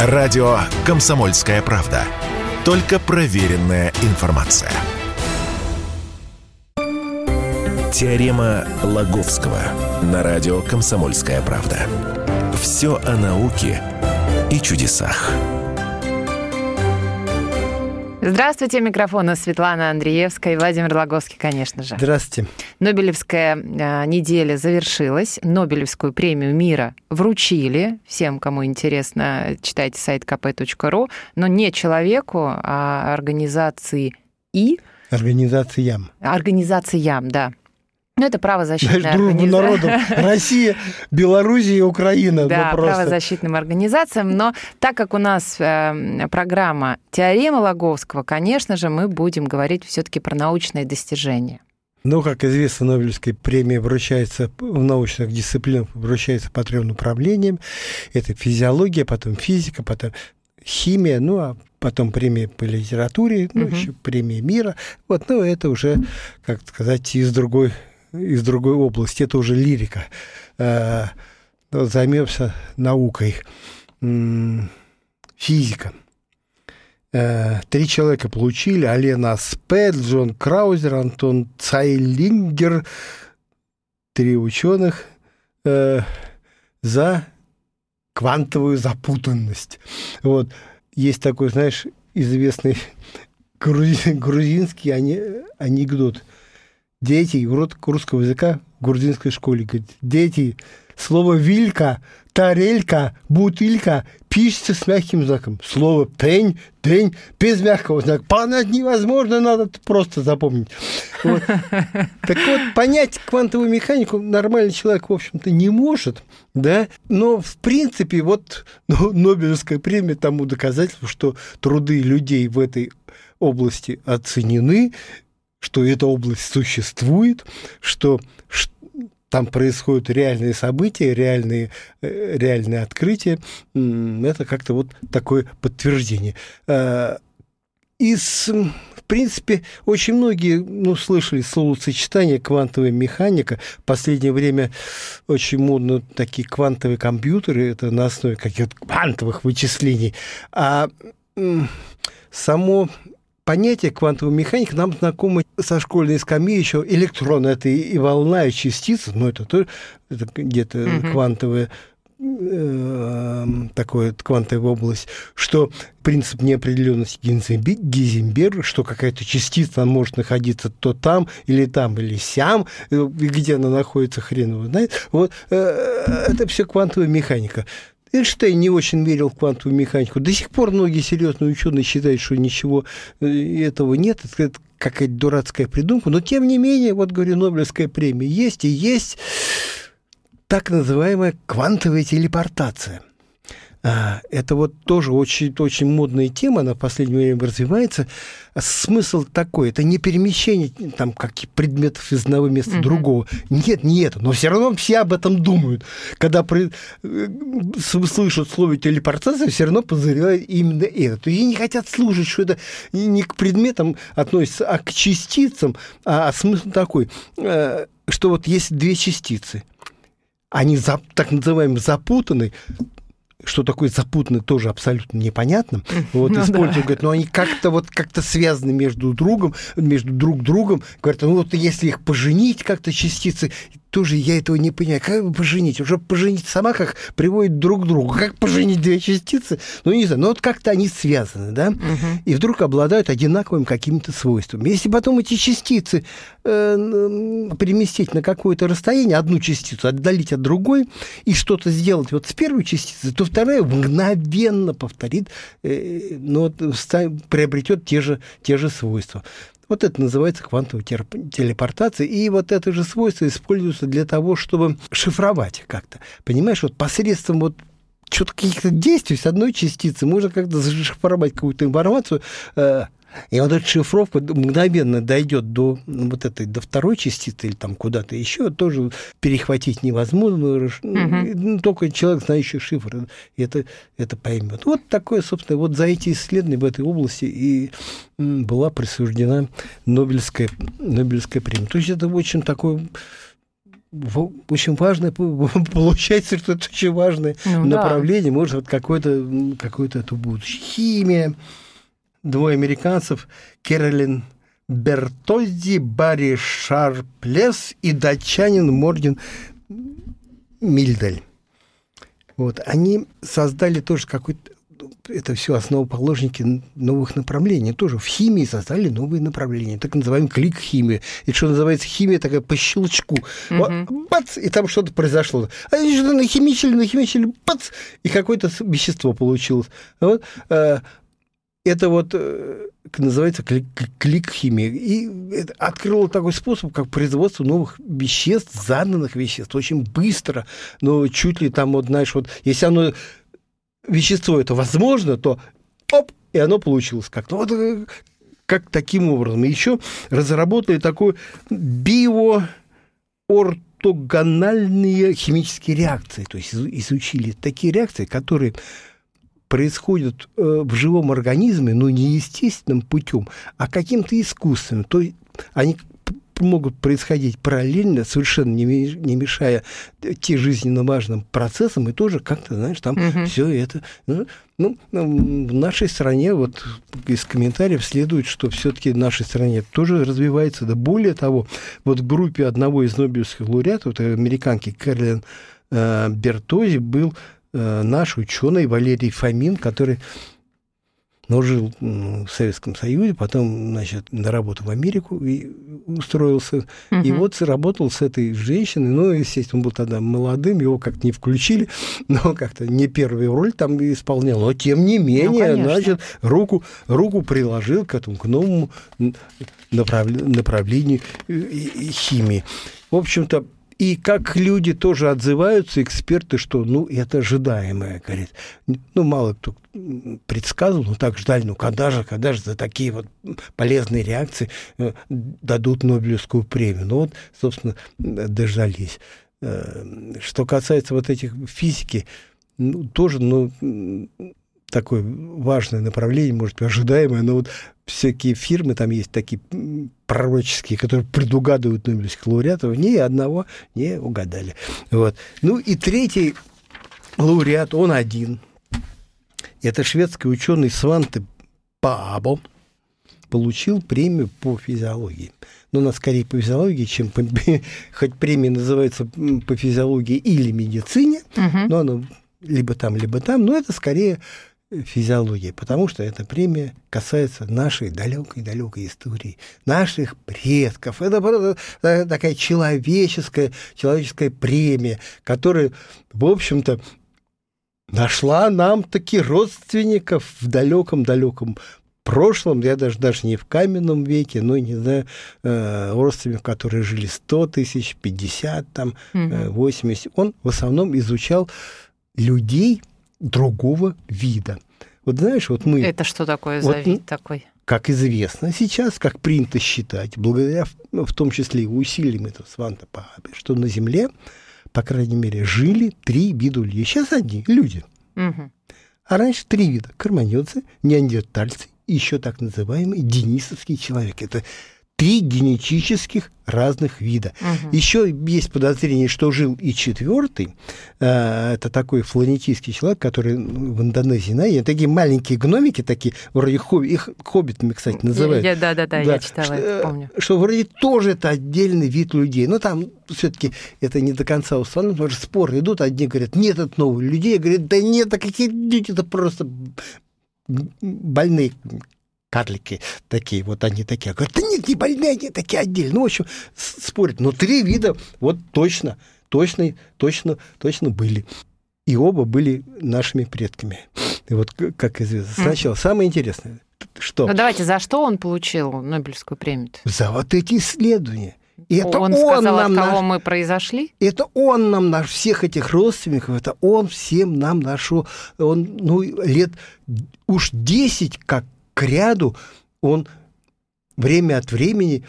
Радио «Комсомольская правда». Только проверенная информация. Теорема Лаговского на радио «Комсомольская правда». Все о науке и чудесах. Здравствуйте, микрофона Светлана Андреевская и Владимир Логовский, конечно же. Здравствуйте. Нобелевская э, неделя завершилась. Нобелевскую премию мира вручили. Всем, кому интересно, читайте сайт kp.ru. Но не человеку, а организации И. Организациям. Организациям, да. Ну, это правозащитная Знаешь, дружбу народов. Россия, Белоруссия и Украина. Ну, Да, ну, правозащитным организациям. Но так как у нас э, программа «Теорема Логовского», конечно же, мы будем говорить все таки про научные достижения. Ну, как известно, Нобелевская премия вручается в научных дисциплинах, вручается по трем направлениям. Это физиология, потом физика, потом химия, ну, а потом премия по литературе, ну, Мгм. еще премия мира. Вот, ну, это уже, как сказать, из другой, из другой области. Это уже лирика. Э, Займемся наукой. Физика. Э, Три человека получили. Алена Аспет, Джон Краузер, Антон Цайлингер. Три ученых э, за квантовую запутанность. Вот. Есть такой, знаешь, известный грузи- грузинский ане- анекдот. Дети, русского языка в грузинской школе. Говорит, дети, слово «вилька», «тарелька», «бутылька» пишется с мягким знаком. Слово «пень», «день» без мягкого знака. Понять невозможно, надо просто запомнить. Вот. Так вот, понять квантовую механику нормальный человек, в общем-то, не может, да, но, в принципе, вот ну, Нобелевская премия тому доказательство, что труды людей в этой области оценены, что эта область существует, что ш- там происходят реальные события, реальные, э, реальные открытия. Это как-то вот такое подтверждение. Э, Из, в принципе, очень многие ну, слышали словосочетание квантовая механика. В последнее время очень модно такие квантовые компьютеры, это на основе каких-то квантовых вычислений. А само понятие квантовой механики нам знакомо со школьной скамьи еще электрон это и волна, и частица, но это тоже это где-то Мгм. квантовая э, такое квантовая область, что принцип неопределенности Гейзенберга, что какая-то частица может находиться то там, или там, или сям, и где она находится, хрен его знает. Вот э, это все квантовая механика. Эйнштейн не очень верил в квантовую механику. До сих пор многие серьезные ученые считают, что ничего э, этого нет. Это какая-то дурацкая придумка. Но, тем не менее, вот, говорю, Нобелевская премия есть и есть так называемая квантовая телепортация. А, Это вот тоже очень, очень модная тема, она в последнее время развивается. А Смысл такой, это не перемещение там, как предметов из одного места в другого. Нет, не это. Но все равно все об этом думают. Когда при- э, слышат слово телепортация, все равно подозревают именно это. То есть они не хотят слушать, что это не к предметам относится, а к частицам. А смысл такой, э, что вот есть две частицы – они так называемые запутаны, что такое запутанно, тоже абсолютно непонятно. Вот Ну используют, да. говорят, но они как-то вот как-то связаны между другом, между друг другом. Говорят, ну вот если их поженить как-то частицы, тоже я этого не понимаю. Как поженить? Уже поженить сама как приводит друг к другу. Как поженить две частицы? Ну, не знаю, но вот как-то они связаны, да? Мгм. и вдруг обладают одинаковыми какими-то свойствами. Если потом эти частицы э, переместить на какое-то расстояние, одну частицу отдалить от другой и что-то сделать вот с первой частицей, то вторая мгновенно повторит, э, но вот ста- приобретет те же, те же свойства. Вот это называется квантовая терп- телепортация. И вот это же свойство используется для того, чтобы шифровать как-то. Понимаешь, вот посредством вот что-то каких-то действий с одной частицы можно как-то зашифровать какую-то информацию. э, И вот эта шифровка мгновенно дойдет до ну, вот этой, до второй частицы или там куда-то еще, тоже перехватить невозможно. ну, Только человек, знающий шифр, это, это поймет. Вот такое, собственно, вот за эти исследования в этой области и была присуждена Нобелевская, Нобелевская премия. То есть это очень такой очень важное, получается, что это очень важное ну, направление, да. может, вот какое-то какое это будущее. Химия, двое американцев, Кэролин Бертоззи, Барри Шарплес и датчанин Морген Мильдель. Вот, они создали тоже какой-то это все основоположники новых направлений. Тоже в химии создали новые направления, так называемый клик-химия. И что называется химия такая по щелчку. Угу. Бац, и там что-то произошло. А они что-то нахимичили, нахимичили, бац, и какое-то вещество получилось. Вот, э, это вот э, называется клик-химия. И открыло такой способ, как производство новых веществ, заданных веществ, очень быстро, но чуть ли там, вот, знаешь, вот, если оно вещество это возможно, то оп, и оно получилось как-то. Вот э, как таким образом. И еще разработали такой биоортогональные химические реакции. То есть изучили такие реакции, которые происходят э, в живом организме, но не естественным путем, а каким-то искусственным. То есть они могут происходить параллельно, совершенно не, мешая те жизненно важным процессам, и тоже как-то, знаешь, там угу. все это. Ну, ну, в нашей стране, вот из комментариев следует, что все-таки в нашей стране тоже развивается. Да более того, вот в группе одного из нобелевских лауреатов, американки Кэролин э, Бертози, был э, наш ученый Валерий Фомин, который но жил в Советском Союзе, потом, значит, на работу в Америку и устроился. Угу. И вот работал с этой женщиной. Ну, естественно, он был тогда молодым, его как-то не включили, но как-то не первую роль там исполнял. Но, тем не менее, ну, значит, руку, руку приложил к этому, к новому направлению химии. В общем-то, и как люди тоже отзываются, эксперты, что, ну, это ожидаемое, говорит. Ну, мало кто предсказывал, но так ждали, ну, когда же, когда же за такие вот полезные реакции э, дадут Нобелевскую премию. Ну, вот, собственно, дождались. Э, что касается вот этих физики, ну, тоже, ну, такое важное направление, может быть, ожидаемое, но вот всякие фирмы, там есть такие пророческие, которые предугадывают Нобелевских лауреатов, ни одного не угадали. Вот. Ну и третий лауреат, он один. Это шведский ученый Сванте Паабо, получил премию по физиологии. Но ну, она скорее по физиологии, чем по, хоть премия называется по физиологии или медицине, угу. но она либо там, либо там, но это скорее физиологии, потому что эта премия касается нашей далекой-далекой истории, наших предков. Это такая человеческая, человеческая премия, которая, в общем-то, нашла нам таки родственников в далеком-далеком прошлом, я даже, даже не в каменном веке, но, не знаю, э, родственников, которые жили 100 тысяч, 50, там, угу. 80. Он в основном изучал людей, другого вида. Вот знаешь, вот мы... Это что такое за вот, вид такой? Как известно сейчас, как принято считать, благодаря ну, в том числе и усилиям этого Сванта Паабе, что на Земле, по крайней мере, жили три вида людей. Сейчас одни люди. Угу. А раньше три вида. Карманьонцы, неандертальцы еще так называемый денисовский человек. Это три генетических разных вида. Угу. Еще есть подозрение, что жил и четвертый. Э, это такой фланетийский человек, который в Индонезии, знаете, такие маленькие гномики, такие, вроде хобби, их хоббитами, кстати, называют. Я, да, да, да, да, я читала, что, это, помню. Что вроде тоже это отдельный вид людей. Но там все-таки это не до конца установлено, потому что споры идут. Одни говорят, нет, это новые людей. Говорят, да нет, а какие люди, это просто больные карлики такие, вот они такие. Говорят, да нет, не больные, они такие отдельно. Ну, в общем, спорят. Но три вида вот точно, точно, точно, точно были. И оба были нашими предками. И вот, как известно, сначала самое интересное, что... Ну, давайте, за что он получил Нобелевскую премию? -то? За вот эти исследования. И это он, он сказал, нам от кого наш... мы произошли? Это он нам наш всех этих родственников, это он всем нам нашел. Он, ну, лет уж 10 как к ряду он время от времени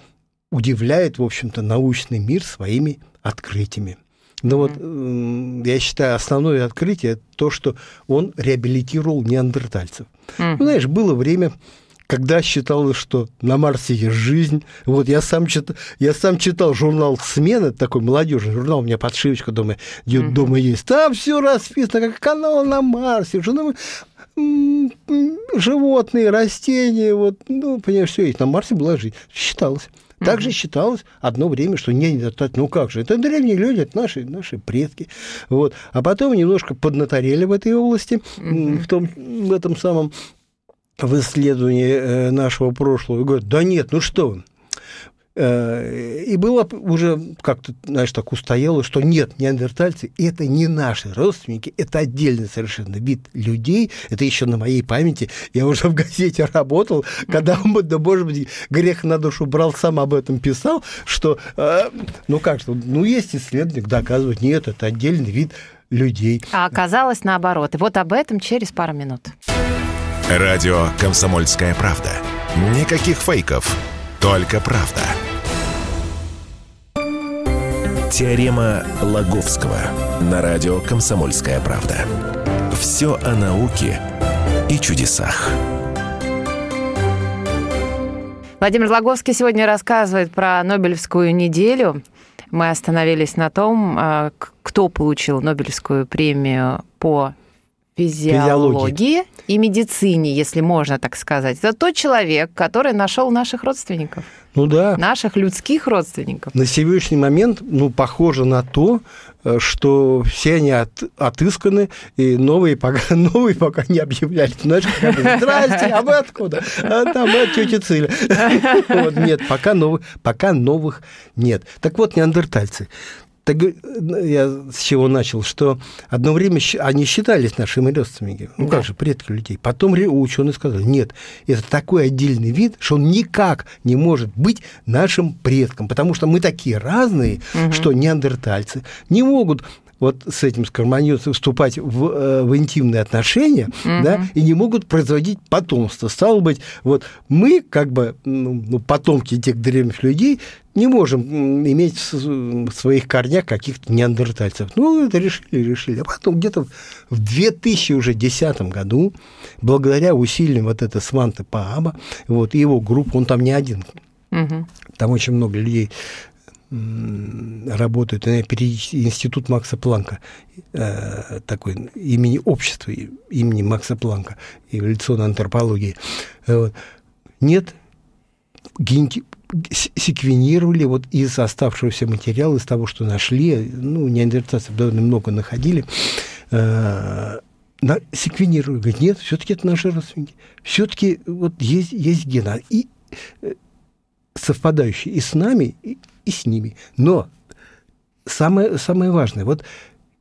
удивляет, в общем-то, научный мир своими открытиями. Но mm-hmm. вот я считаю, основное открытие то, что он реабилитировал неандертальцев. Ну, знаешь, было время, когда считалось, что на Марсе есть жизнь. Вот я сам, чит, я сам читал журнал «Смена», такой молодежный журнал, у меня подшивочка дома, mm-hmm. дома есть. Там все расписано, как канал на Марсе, что животные, растения, вот, ну, понимаешь, все есть. На Марсе была жизнь. Считалось. Также считалось одно время, что не ну как же, это древние люди, это наши, наши предки. Вот. А потом немножко поднаторели в этой области, в, том, в этом самом в исследовании э, нашего прошлого. И говорят, да нет, ну что вы, и было уже как-то, знаешь, так устояло, что нет, неандертальцы – это не наши родственники, это отдельный совершенно вид людей. Это еще на моей памяти. Я уже в газете работал, когда, да, может быть, грех на душу брал, сам об этом писал, что, э, ну как что, ну есть исследование, доказывает, нет, это отдельный вид людей. А оказалось наоборот. И вот об этом через пару минут. Радио «Комсомольская правда». Никаких фейков, только правда. Теорема Лаговского на радио «Комсомольская правда». Все о науке и чудесах. Владимир Лаговский сегодня рассказывает про Нобелевскую неделю. Мы остановились на том, а, кто получил Нобелевскую премию по физиологии и медицине, если можно так сказать. Это тот человек, который нашел наших родственников. Ну да. Наших людских родственников. На сегодняшний момент, ну, похоже на то, э, что все они от, отысканы, и новые пока, новые пока не объявляли. Знаешь, как здрасте, а вы откуда? А там от тети Циля. Вот, нет, пока новых, пока новых нет. Так вот, неандертальцы. Так я с чего начал, что одно время они считались нашими родственниками. Ну как же, предки людей. Потом ученые сказали, нет, это такой отдельный вид, что он никак не может быть нашим предком, потому что мы такие разные, угу. что неандертальцы не могут вот с этим скормоньются вступать в, э, в интимные отношения, угу. да, и не могут производить потомство. Стало быть, вот мы, как бы, ну, ну потомки тех древних людей, не можем иметь в своих корнях каких-то неандертальцев. Ну, это решили, решили. А потом где-то в 2010 году, благодаря усилиям вот этой Сванты Пааба, вот, и его группы, он там не один, угу. там очень много людей работают, институт Макса Планка, э, такой имени общества, имени Макса Планка, эволюционной антропологии. Вот. Нет, генти... секвенировали вот из оставшегося материала, из того, что нашли, ну, неандертальцев довольно много находили, э, на, секвенировали, говорят, нет, все-таки это наши родственники, все-таки вот есть, есть гены, и э, совпадающие и с нами, и, и с ними. Но самое, самое важное, вот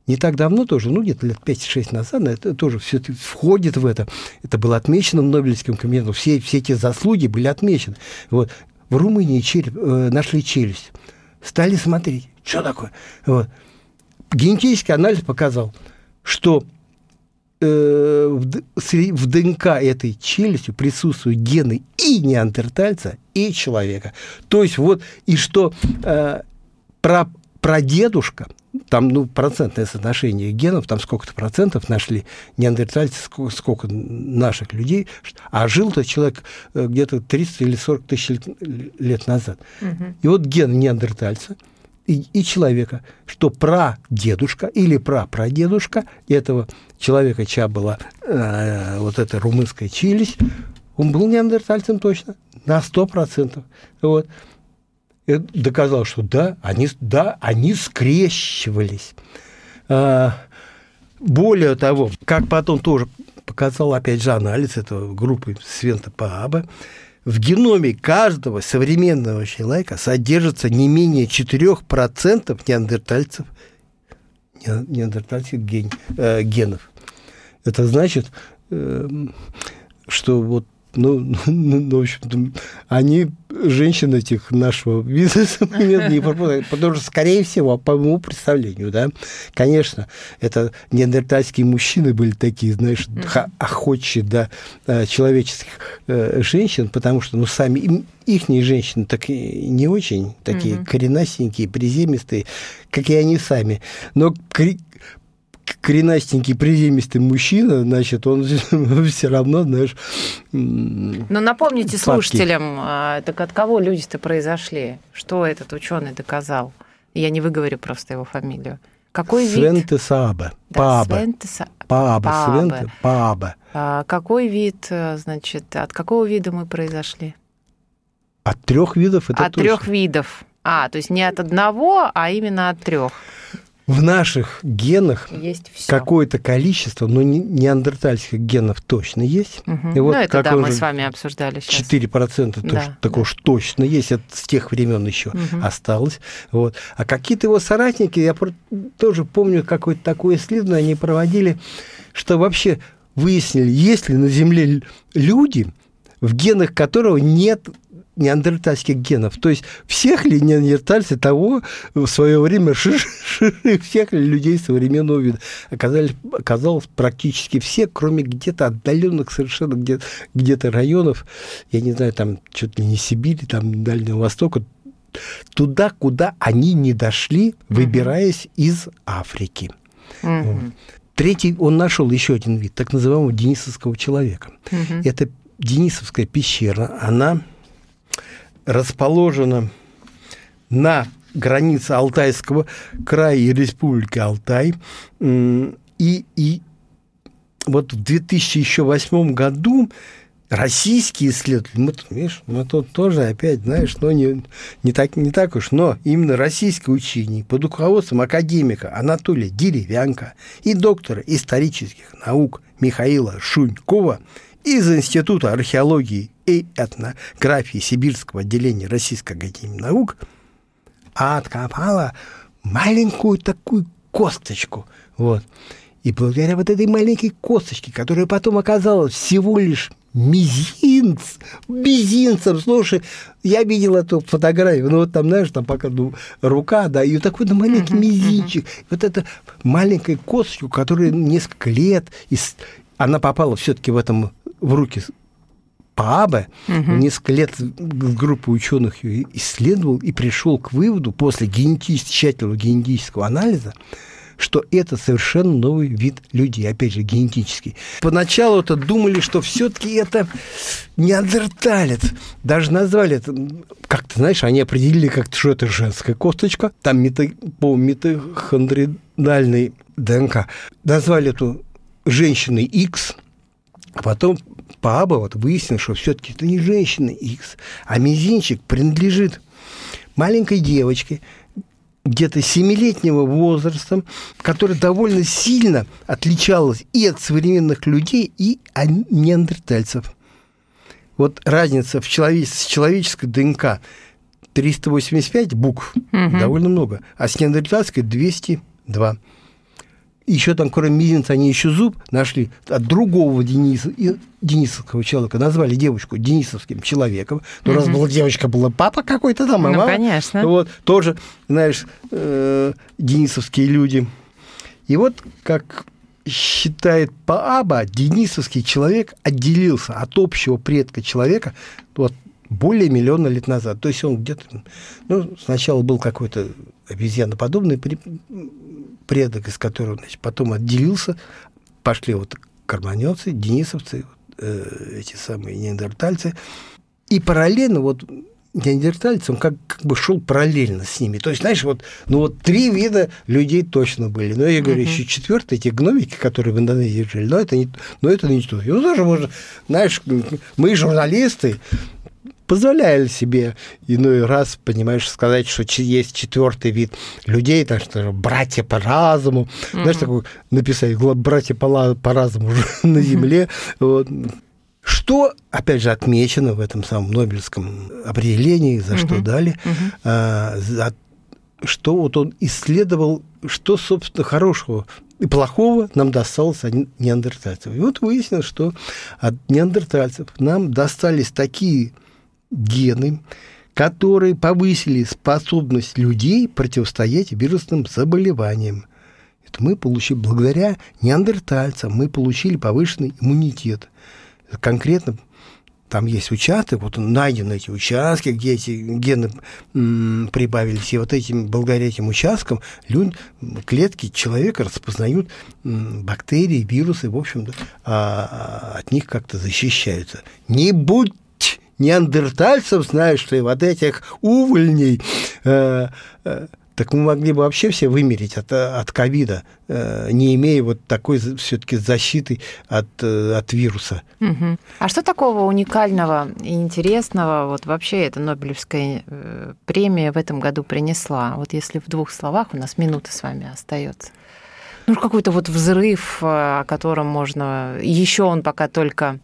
не так давно тоже, ну, где-то лет 5-6 назад, это тоже все входит в это. Это было отмечено Нобелевским комитетом. Все, все эти заслуги были отмечены. Вот. В Румынии череп, э, нашли челюсть. Стали смотреть, что такое. Вот. Генетический анализ показал, что в, в ДНК этой челюсти присутствуют гены и неандертальца, и человека. То есть вот, и что э, про, прадедушка, там ну, процентное соотношение генов, там сколько-то процентов нашли неандертальцы, сколько, сколько наших людей, а жил-то человек э, где-то 30 или 40 тысяч лет назад. Угу. И вот ген неандертальца и, и человека, что прадедушка или прапрадедушка этого человека, чья была э, вот эта румынская челюсть, он был неандертальцем точно, на 100%. Вот. И доказал, что да, они, да, они скрещивались. А, более того, как потом тоже показал, опять же, анализ этого группы Свента Пааба, в геноме каждого современного человека содержится не менее 4% неандертальцев, неандертальских ген, э, генов. Это значит, э, что вот ну, ну, ну, в общем они, женщины этих нашего бизнеса, не пропускают, потому что, скорее всего, по моему представлению, да, конечно, это неандертальские мужчины были такие, знаешь, охотчие до да, человеческих э, женщин, потому что, ну, сами им, ихние женщины так не очень такие коренастенькие, приземистые, как и они сами. Но коренастенький, приземистый мужчина, значит, он все равно, знаешь... Но напомните падки. слушателям, а, так от кого люди-то произошли? Что этот ученый доказал? Я не выговорю просто его фамилию. Какой Свенте вид? Сааба. Да, Пааба. Свенте Са... Пааба. Пааба. Свенте Пааба. А какой вид, э, значит, от какого вида мы произошли? От трех видов это От трех видов. А, то есть не от одного, а именно от трех. В наших генах какое-то количество, но не, неандертальских генов точно есть. Угу. И вот ну, это да, мы с вами обсуждали сейчас. 4% да, тоже, такого да. точно есть, это с тех времен еще угу. осталось. Вот. А какие-то его соратники, я тоже помню какое-то такое исследование, они проводили, что вообще выяснили, есть ли на Земле люди, в генах которого нет неандертальских генов. То есть всех ли неандертальцы того в свое время всех ли людей современного вида оказались, оказалось практически все, кроме где-то отдаленных совершенно где- где-то районов, я не знаю, там что-то не Сибири, там Дальнего Востока, туда, куда они не дошли, выбираясь mm-hmm. из Африки. Mm-hmm. Третий, он нашел еще один вид, так называемого денисовского человека. Mm-hmm. Это Денисовская пещера, она расположена на границе Алтайского края и Республики Алтай. И, и вот в 2008 году российские исследователи, мы, видишь, мы тут тоже опять, знаешь, но не, не, так, не так уж, но именно российское учение под руководством академика Анатолия Деревянка и доктора исторических наук Михаила Шунькова из Института археологии и этнографии Сибирского отделения Российской Академии Наук откопала маленькую такую косточку. Вот. И благодаря вот этой маленькой косточке, которая потом оказалась всего лишь мизинц, мизинцем, слушай, я видел эту фотографию, ну вот там, знаешь, там пока ну, рука, да, и вот такой ну, маленький мизинчик, вот эта маленькая косточка, которая несколько лет, она попала все-таки в этом в руки Паабе угу. несколько лет группа ученых ее исследовал и пришел к выводу после генетически, тщательного генетического анализа, что это совершенно новый вид людей, опять же, генетический. Поначалу это думали, что все-таки это неандерталец. Даже назвали это, как-то, знаешь, они определили как-то, что это женская косточка, там мето, по митохондридальной ДНК. Назвали эту женщиной X, а потом Паба вот выяснил, что все-таки это не женщина X, а мизинчик принадлежит маленькой девочке, где-то семилетнего возраста, которая довольно сильно отличалась и от современных людей, и от неандертальцев. Вот разница в человеч- с человеческой ДНК 385 букв, угу. довольно много, а с неандертальской 202 еще там, кроме мизинца, они еще зуб нашли от другого Дениса, денисовского человека. Назвали девочку денисовским человеком. Ну, раз была девочка, была папа какой-то там, а ну, мама. конечно. Вот, тоже, знаешь, э, денисовские люди. И вот, как считает Пааба, денисовский человек отделился от общего предка человека вот, более миллиона лет назад. То есть он где-то... Ну, сначала был какой-то обезьяноподобный предок, из которого значит, потом отделился, пошли вот карманевцы, денисовцы, э, эти самые неандертальцы. И параллельно вот неандертальцы, он как, как бы шел параллельно с ними. То есть, знаешь, вот, ну вот три вида людей точно были. Но я говорю, uh-huh. еще четвертый, эти гномики, которые в Индонезии жили, но это не, но это не то. Ну, тоже можно, знаешь, мы журналисты, позволяли себе иной раз, понимаешь, сказать, что есть четвертый вид людей, так что братья по разуму, mm-hmm. знаешь, такой написать братья по, по разуму на земле. Вот. Что, опять же, отмечено в этом самом Нобелевском определении, за что дали, а, за, что вот он исследовал, что, собственно, хорошего и плохого нам досталось от неандертальцев. И вот выяснилось, что от неандертальцев нам достались такие гены, которые повысили способность людей противостоять вирусным заболеваниям. Это мы получили благодаря неандертальцам, мы получили повышенный иммунитет. Конкретно там есть участок, вот найдены эти участки, где эти гены прибавились, и вот этим, благодаря этим участкам люди, клетки человека распознают бактерии, вирусы, в общем-то, а, от них как-то защищаются. Не будь неандертальцев, знаешь ли, вот этих увольней, э, э, так мы могли бы вообще все вымереть от, ковида, э, не имея вот такой все-таки защиты от, э, от вируса. Угу. А что такого уникального и интересного вот вообще эта Нобелевская э, премия в этом году принесла? Вот если в двух словах, у нас минута с вами остается. Ну, какой-то вот взрыв, о котором можно... Еще он пока только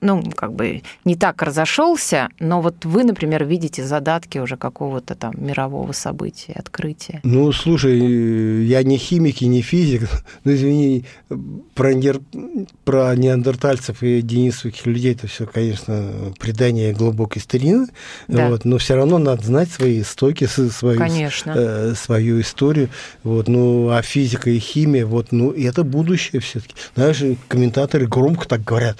ну, как бы не так разошелся, но вот вы, например, видите задатки уже какого-то там мирового события, открытия. Ну, слушай, я не химик и не физик, но извини, про, нер... про неандертальцев и денисовых людей это все, конечно, предание глубокой старины, да. вот, но все равно надо знать свои истоки, свою, конечно. Э, свою историю, вот, ну, а физика и химия, вот, ну, это будущее все-таки. Знаешь, комментаторы громко так говорят,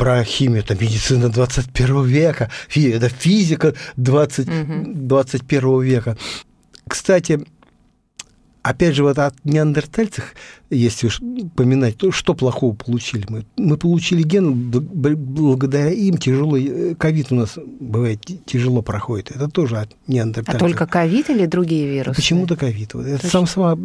про химию, это медицина 21 века, это физика 20, угу. 21 века. Кстати, опять же, вот от неандертальцев если уж поминать, то что плохого получили мы? Мы получили ген, благодаря им тяжелый э, ковид у нас бывает тяжело проходит. Это тоже от неандертальцев. А только ковид или другие вирусы? Почему-то ковид. Вот. Это сам сама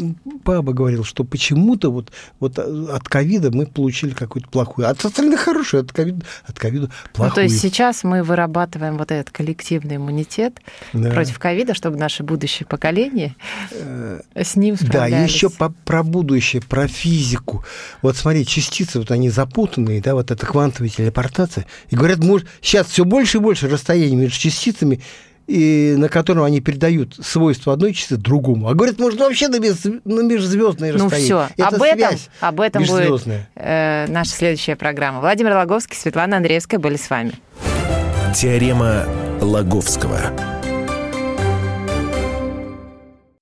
папа говорил, что почему-то вот, вот от ковида мы получили какую-то плохую, от остальных хорошую, от ковида, от ковида плохую. Ну, то есть сейчас мы вырабатываем вот этот коллективный иммунитет да. против ковида, чтобы наше будущее поколение э, с ним справлялись. Да, еще по, про будущее, про физику. Вот смотри, частицы, вот они запутанные, да, вот это квантовая телепортация. И говорят, может, сейчас все больше и больше расстояний между частицами, и на котором они передают свойства одной частицы другому. А говорят, может, вообще на, без, на межзвездное ну, расстояние. Ну все, об этом, об этом будет э, наша следующая программа. Владимир Логовский, Светлана Андреевская были с вами. Теорема Лаговского.